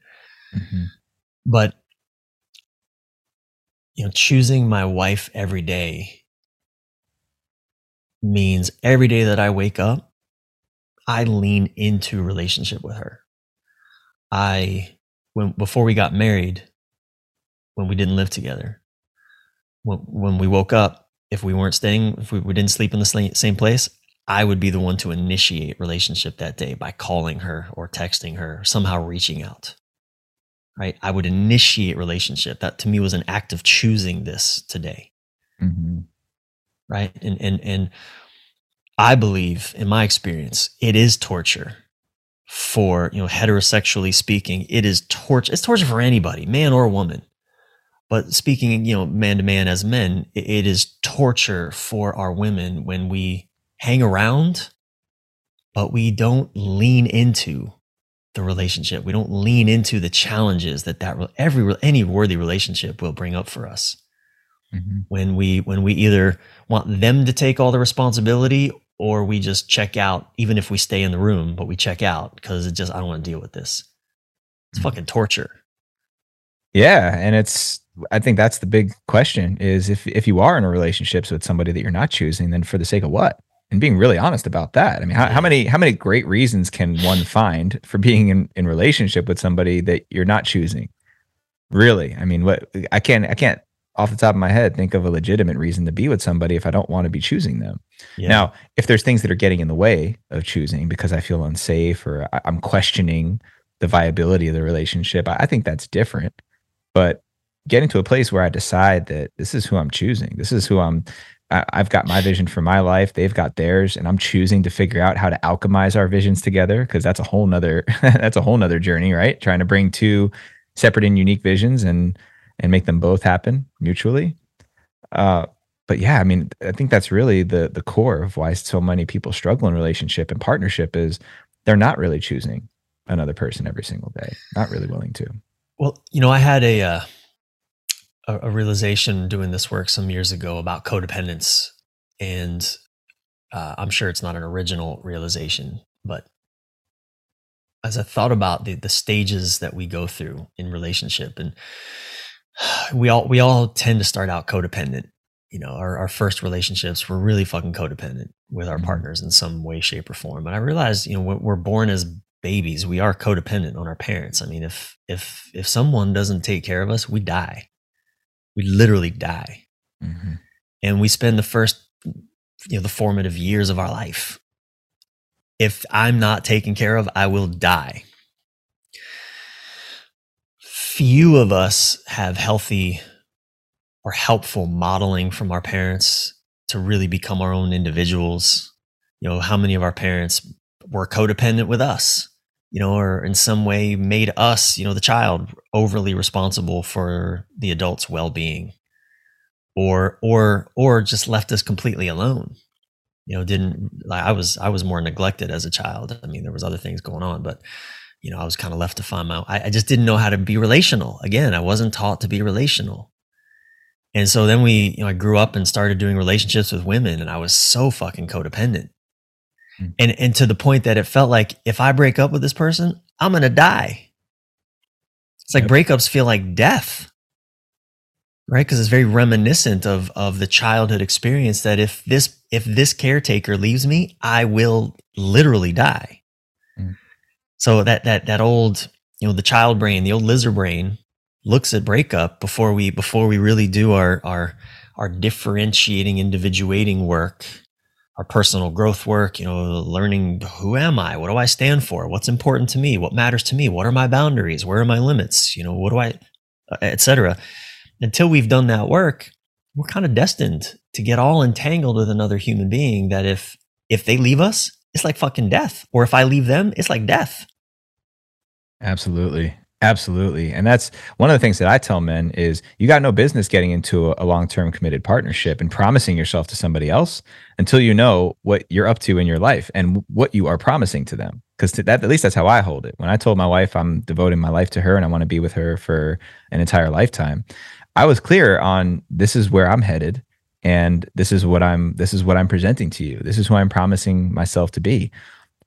Mm-hmm. But you know, choosing my wife every day means every day that I wake up, I lean into relationship with her. I when before we got married, when we didn't live together, when, when we woke up, if we weren't staying, if we, we didn't sleep in the same place, I would be the one to initiate relationship that day by calling her or texting her, somehow reaching out. Right? I would initiate relationship. That to me was an act of choosing this today. Mm-hmm right? And and and I believe, in my experience, it is torture for you know heterosexually speaking it is torture it's torture for anybody man or woman. But speaking you know man to man as men it is torture for our women when we hang around but we don't lean into the relationship. We don't lean into the challenges that that every any worthy relationship will bring up for us mm-hmm. when we when we either want them to take all the responsibility or we just check out even if we stay in the room but we check out because it just i don't want to deal with this. It's mm-hmm. fucking torture. Yeah and it's i think that's the big question is if if you are in a relationships with somebody that you're not choosing then for the sake of what? And being really honest about that. I mean how, how many how many great reasons can one find for being in in relationship with somebody that you're not choosing? Really i mean what i can't i can't off the top of my head think of a legitimate reason to be with somebody if I don't want to be choosing them. Yeah. Now, if there's things that are getting in the way of choosing because I feel unsafe or I, am questioning the viability of the relationship, I, I think that's different. But getting to a place where I decide that this is who I'm choosing, this is who I'm. I, I've got my vision for my life. They've got theirs, and I'm choosing to figure out how to alchemize our visions together because that's a whole nother [laughs] that's a whole nother journey, right? Trying to bring two separate and unique visions and and make them both happen mutually. Uh, but yeah, I mean, I think that's really the the core of why so many people struggle in relationship and partnership is they're not really choosing another person every single day, not really willing to. Well, you know, I had a uh, a, realization doing this work some years ago about codependence, and uh, I'm sure it's not an original realization, but as I thought about the the stages that we go through in relationship and [sighs] we all we all tend to start out codependent. You know, our, our first relationships were really fucking codependent with our mm-hmm. partners in some way, shape, or form. And I realized, you know, we're born as babies, we are codependent on our parents. I mean, if if if someone doesn't take care of us, we die. We literally die. Mm-hmm. And we spend the first, you know, the formative years of our life. If I'm not taken care of, I will die few of us have healthy or helpful modeling from our parents to really become our own individuals. You know, how many of our parents were codependent with us, you know, or in some way made us, you know, the child overly responsible for the adult's well-being or or or just left us completely alone. You know, didn't like I was I was more neglected as a child. I mean, there was other things going on, but you know, I was kind of left to find my, I, I just didn't know how to be relational. Again, I wasn't taught to be relational. And so then we, you know, I grew up and started doing relationships with women and I was so fucking codependent. Mm. And and to the point that it felt like if I break up with this person, I'm going to die. It's like yep. breakups feel like death. Right? Cuz it's very reminiscent of of the childhood experience that if this if this caretaker leaves me, I will literally die. So that that that old, you know, the child brain, the old lizard brain looks at breakup before we before we really do our our our differentiating, individuating work, our personal growth work, you know, learning who am I? What do I stand for? What's important to me? What matters to me? What are my boundaries? Where are my limits? You know, what do I uh, etc. Until we've done that work, we're kind of destined to get all entangled with another human being that if if they leave us, it's like fucking death. Or if I leave them, it's like death. Absolutely. Absolutely. And that's one of the things that I tell men is you got no business getting into a, long-term committed partnership and promising yourself to somebody else until you know what you're up to in your life and what you are promising to them. Cuz that at least that's how I hold it. When I told my wife I'm devoting my life to her and I want to be with her for an entire lifetime, I was clear on this is where I'm headed and this is what i'm this is what i'm presenting to you. This is who i'm promising myself to be.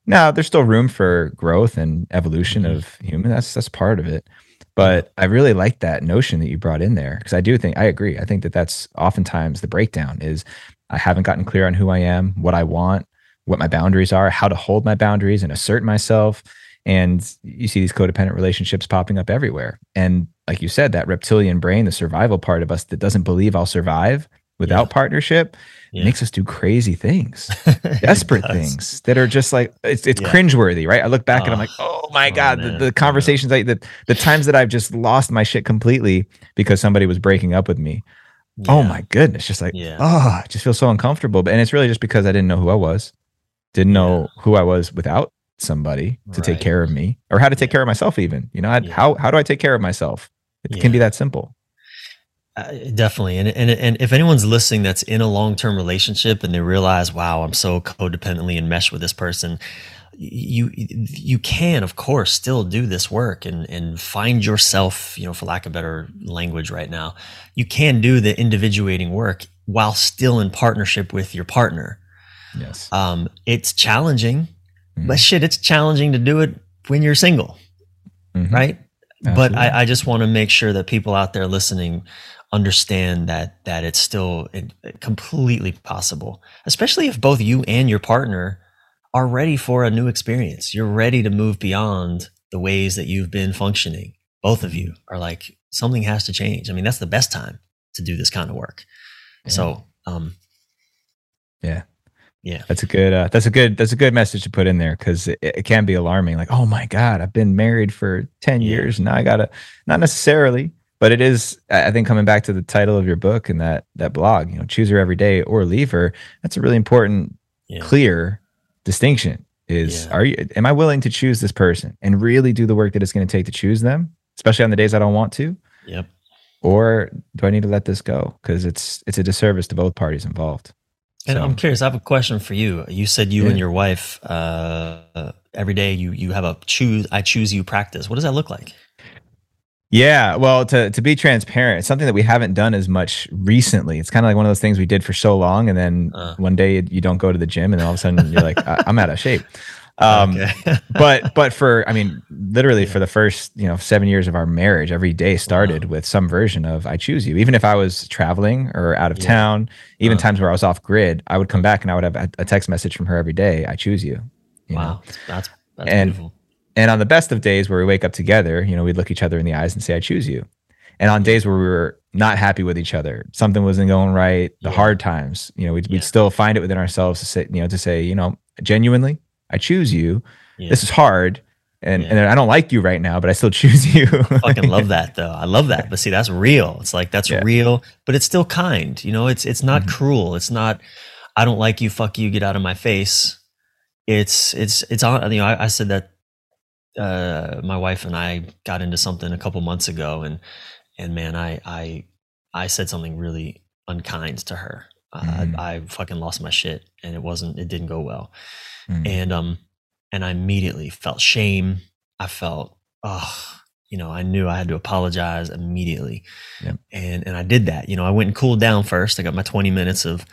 Now there's still room for growth and evolution mm-hmm. of human. That's that's part of it. But i really like that notion that you brought in there because i do think i agree. I think that that's oftentimes the breakdown is i haven't gotten clear on who i am what i want what my boundaries are how to hold my boundaries and assert myself. And you see these codependent relationships popping up everywhere. And like you said that reptilian brain the survival part of us that doesn't believe i'll survive without yeah. partnership yeah. makes us do crazy things, [laughs] desperate things that are just like it's it's yeah. cringeworthy, right? I look back and I'm like, oh my oh, god, the, the, conversations, I, the the times that I've just lost my shit completely because somebody was breaking up with me. Oh my goodness, just like oh, I just feel so uncomfortable. But And it's really just because I didn't know who I was, didn't know who I was without somebody to take care of me or how to take care of myself even you know how how do i take care of myself it can be that simple Uh, definitely, and and and if anyone's listening that's in a long term relationship and they realize, wow, I'm so codependently enmeshed with this person, you you can of course still do this work and and find yourself, you know, for lack of better language right now, you can do the individuating work while still in partnership with your partner. yes Um, it's challenging, Mhm. but shit, it's challenging to do it when you're single Mhm. right? But I, I just want to make sure that people out there listening understand that that it's still completely possible, especially if both you and your partner are ready for a new experience. You're ready to move beyond the ways that you've been functioning. Both of you are like something has to change. I mean, that's the best time to do this kind of work. So, um, Yeah. Yeah. That's a good uh, that's a good that's a good message to put in there cuz it, it can be alarming like oh my god I've been married for 10 Yeah. years and now I got to not necessarily but it is I think coming back to the title of your book and that that blog you know choose her every day or leave her that's a really important yeah, clear distinction is Yeah. are you am I willing to choose this person and really do the work that it's going to take to choose them especially on the days I don't want to yep. or do I need to let this go cuz it's it's a disservice to both parties involved And So- I'm curious. I have a question for you. You said you Yeah. and your wife uh, every day you you have a choose I choose you practice. What does that look like? Yeah, well, to to be transparent, something that we haven't done as much recently. It's kind of like one of those things we did for so long, and then Uh. one day you don't go to the gym, and then all of a sudden you're like, I- I'm out of shape. [laughs] Um, okay. but but for I mean, literally Yeah. for the first you know seven years of our marriage, every day started Wow. with some version of "I choose you." Even if I was traveling or out of Yeah. town, even Uh. times where I was off grid, I would come back and I would have a, text message from her every day. I choose you. you know? wow, that's that's And- beautiful. And on the best of days where we wake up together, you know, we'd look each other in the eyes and say, I choose you. And on days where we were not happy with each other, something wasn't going right, the Yeah. hard times, you know, we'd, Yeah. we'd still find it within ourselves to say, you know, to say, you know, genuinely, I choose you. Yeah. This is hard. And, and I don't like you right now, but I still [laughs] choose you. I fucking love that [laughs] though. I love that. But see, that's real. It's like that's real, but it's still kind. You know, it's it's not Mhm. cruel. It's not I don't like you, fuck you, get out of my face. It's it's it's on you know, I, I said that uh my wife and I got into something a couple months ago and and man, I I I said something really unkind to her. Mhm. I, I fucking lost my shit and it wasn't it didn't go well Mm. and um and i immediately felt shame i felt oh you know i knew i had to apologize immediately Yep. and and i did that you know i went and cooled down first i got my 20 minutes of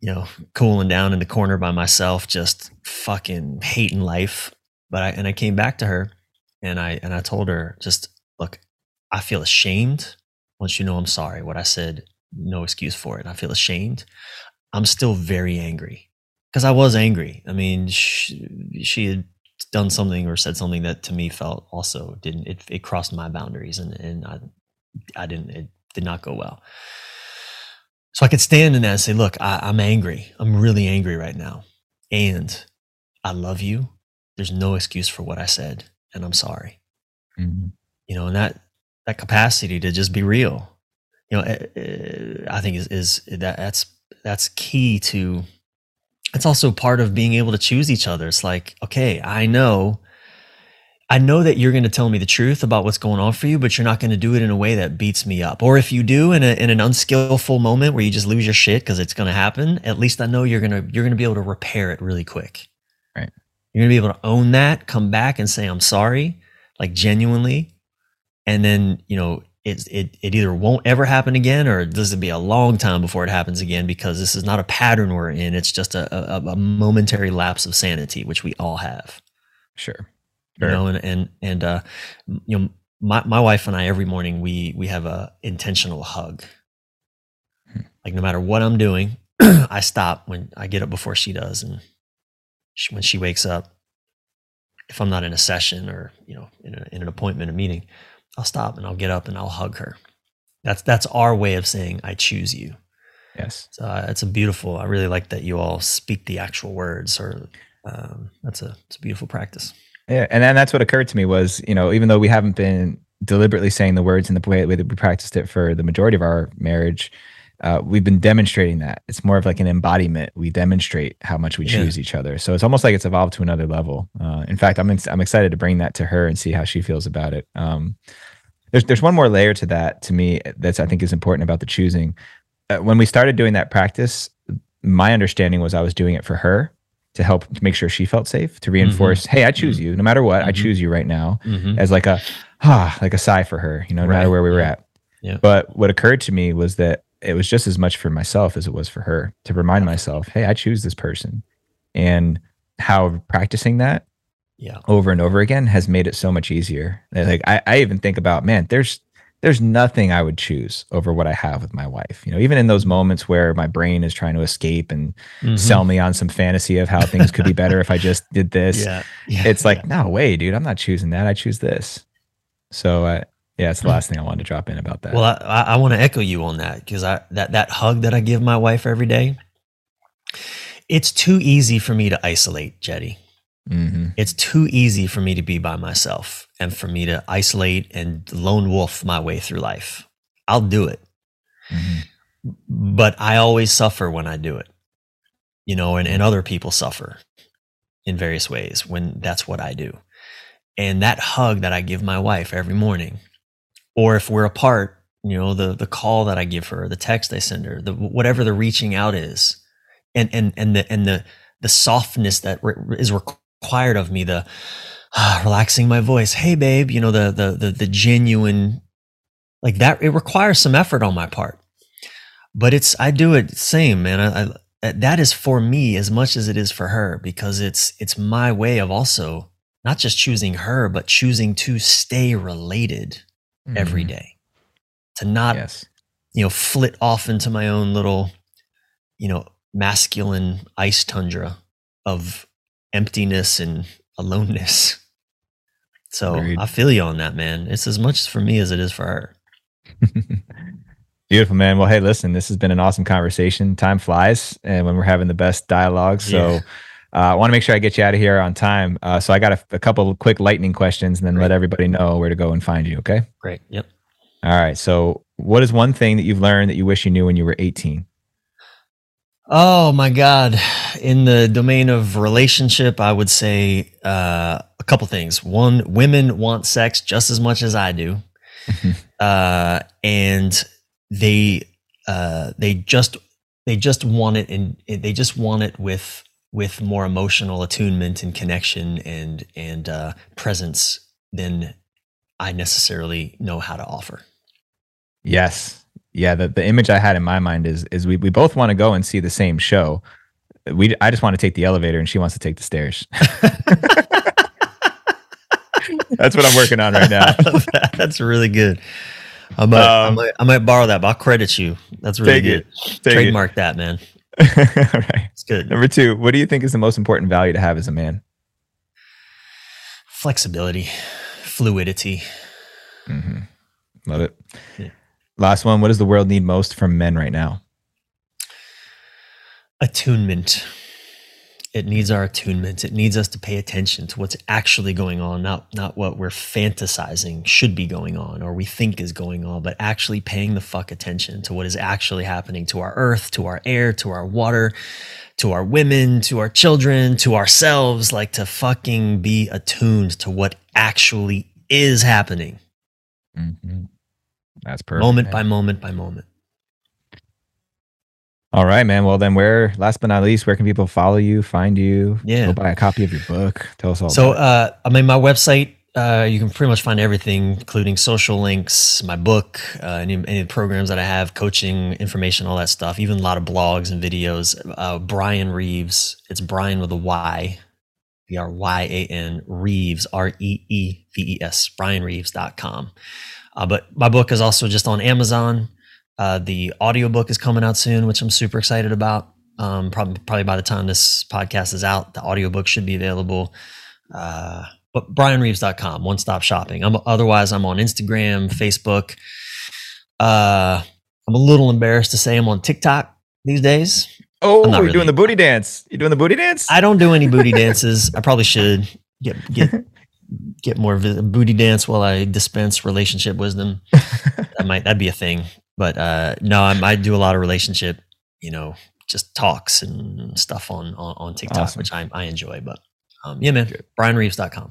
you know cooling down in the corner by myself just fucking hating life but i and i came back to her and i and i told her just look i feel ashamed once you know i'm sorry what i said no excuse for it i feel ashamed i'm still very angry because I was angry. I mean, she, she had done something or said something that to me felt also didn't it, it crossed my boundaries and and I I didn't it did not go well. So I could stand in that and say, look, I, I'm angry. I'm really angry right now, and I love you. There's no excuse for what I said, and I'm sorry. Mhm. You know, and that that capacity to just be real, you know, eh, eh, I think is is that that's that's key to it's also part of being able to choose each other. It's like, okay, I know, I know that you're going to tell me the truth about what's going on for you, but you're not going to do it in a way that beats me up. Or if you do in, a, in an unskillful moment where you just lose your shit because it's going to happen, at least I know you're going to you're going to be able to repair it really quick. Right. You're going to be able to own that, come back and say I'm sorry, like genuinely, and then you know it, it, it either won't ever happen again or this will be a long time before it happens again because this is not a pattern we're in. It's just a, a, a momentary lapse of sanity, which we all have, Sure. you Sure. know, and, and, and, uh, you know, my, my wife and I, every morning we, we have a intentional hug. Hmm. Like no matter what I'm doing, [clears throat] I stop when I get up before she does. And she, when she wakes up, if I'm not in a session or, you know, in, a, in an appointment, a meeting, I'll stop and I'll get up and I'll hug her. That's that's our way of saying I choose you. Yes. So uh, it's a beautiful. I really like that you all speak the actual words. Or um, that's a it's a beautiful practice. Yeah, and then that's what occurred to me was, you know, even though we haven't been deliberately saying the words in the way, way that we practiced it for the majority of our marriage, uh, we've been demonstrating that. It's more of like an embodiment. We demonstrate how much we Yeah. choose each other. So it's almost like it's evolved to another level. Uh, in fact, I'm ex- I'm excited to bring that to her and see how she feels about it. Um, there's there's one more layer to that to me that's I think is important about the choosing. Uh, when we started doing that practice, my understanding was I was doing it for her to help to make sure she felt safe, to reinforce, hey, I choose you no matter what. I Mhm. choose you right now Mhm. as like a ah, like a sigh for her, you know, no matter where we were Yeah. at. Yeah. But what occurred to me was that it was just as much for myself as it was for her to remind myself, hey, I choose this person. And how practicing that Yeah. over and over again has made it so much easier. Like I, I even think about, man, there's there's nothing I would choose over what I have with my wife. You know, even in those moments where my brain is trying to escape and Mhm. sell me on some fantasy of how things could be better if I just did this [laughs] Yeah. yeah. it's like no way dude i'm not choosing that i choose this so uh, yeah it's the last thing i wanted to drop in about that Well, I, I, want to echo you on that because I that that hug that I give my wife every day. It's too easy for me to isolate, Jeddy. Mhm. It's too easy for me to be by myself and for me to isolate and lone wolf my way through life. I'll do it, Mhm. but I always suffer when I do it. You know, and, and other people suffer in various ways when that's what I do. And that hug that I give my wife every morning, or if we're apart, you know, the the call that I give her, the text I send her, the whatever the reaching out is, and and and the and the the softness that re- is required of me, the ah, relaxing my voice, hey babe, you know, the the the the genuine, like that. It requires some effort on my part, but it's I do it same, man. I, I that is for me as much as it is for her because it's it's my way of also not just choosing her, but choosing to stay related every Mhm. day. To not yes. you know flit off into my own little you know masculine ice tundra of emptiness and aloneness. [laughs] So Agreed. i feel you on that man. It's as much for me as it is for her. [laughs] Beautiful man. Well hey listen this has been an awesome conversation. Time flies and when we're having the best dialogue so Yeah. Uh, I want to make sure I get you out of here on time. Uh, so I got a, a couple of quick lightning questions and then let everybody know where to go and find you. Okay. great yep All right. So what is one thing that you've learned that you wish you knew when you were 18? oh my god in the domain of relationship i would say uh, a couple things one women want sex just as much as i do [laughs] uh, and they uh, they just they just want it and they just want it with with more emotional attunement and connection and and uh, presence than I necessarily know how to offer. Yes. Yeah. The, the image I had in my mind is is we, we both want to go and see the same show. We I just want to take the elevator and she wants to take the stairs. [laughs] That's what I'm working on right now. [laughs] That. That's really good. I might, I Um, might I might borrow that, but I'll credit you. That's really good. it. Trademark that, man. It. All right. It's good. Number two, what do you think is the most important value to have as a man? Flexibility, fluidity. hmm Love it. Yeah. Last one. What does the world need most from men right now? attunement. It needs our attunement. It needs us to pay attention to what's actually going on, not not what we're fantasizing should be going on or we think is going on, but actually paying the fuck attention to what is actually happening to our earth, to our air, to our water, to our women, to our children, to ourselves, like to fucking be attuned to what actually is happening Mm-hmm. That's perfect. moment man. by moment by moment. All right, man. Well, then, where? Last but not least, where can people follow you, find you? Yeah. Go buy a copy of your book. Tell us all. So, uh, I mean, my website, uh, you can pretty much find everything, including social links, my book, uh, any, any programs that I have, coaching information, all that stuff, even a lot of blogs and videos. Uh, Bryan Reeves, it's Bryan with a Y, B R Y A N, Reeves, R E E V E S, bryanreeves.com. Uh, but my book is also just on Amazon. Uh, the audiobook is coming out soon, which I'm super excited about. Um, probably, probably by the time this podcast is out, the audiobook should be available. Uh, but bryanreeves.com, one stop shopping. I'm otherwise I'm on Instagram, Facebook. Uh, I'm a little embarrassed to say I'm on TikTok these days. Oh, you're really- doing the booty dance. You're doing the booty dance? I don't do any booty [laughs] dances. I probably should get get get more vis- booty dance while I dispense relationship wisdom. [laughs] That might that'd be a thing. But uh, no, I'm, I do a lot of relationship, you know, just talks and stuff on on, on TikTok, Awesome. which I, I enjoy. But um, yeah, man, BryanReeves.com.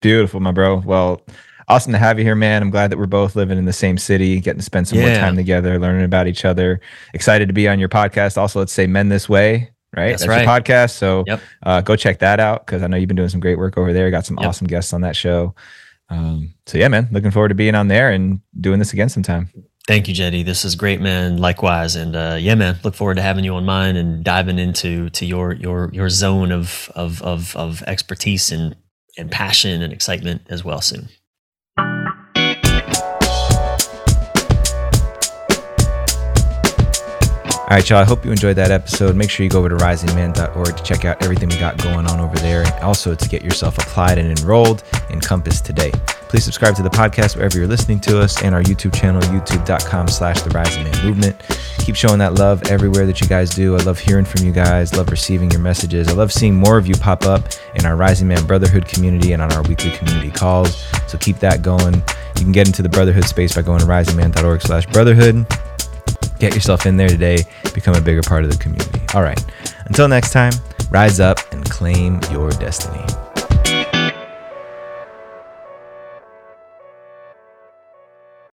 Beautiful, my bro. Well, awesome to have you here, man. I'm glad that we're both living in the same city, getting to spend some more time together, learning about each other. Excited to be on your podcast. Also, let's say Men This Way, right? That's your right. podcast. So Yep. uh, go check that out because I know you've been doing some great work over there. Got some Yep. awesome guests on that show. Um, so yeah, man, looking forward to being on there and doing this again sometime. Thank you, Jeddy. This is great, man. Likewise, and uh, yeah, man. Look forward to having you on mine and diving into to your your your zone of of of, of expertise and and passion and excitement as well soon. All right, y'all. I hope you enjoyed that episode. Make sure you go over to risingman.org to check out everything we got going on over there. And also to get yourself applied and enrolled in Compass today. Please subscribe to the podcast wherever you're listening to us and our YouTube channel, youtube.com slash the Rising Man Movement. Keep showing that love everywhere that you guys do. I love hearing from you guys, love receiving your messages. I love seeing more of you pop up in our Rising Man Brotherhood community and on our weekly community calls. So keep that going. You can get into the Brotherhood space by going to risingman.org slash brotherhood. Get yourself in there today, become a bigger part of the community. All right. Until next time, rise up and claim your destiny.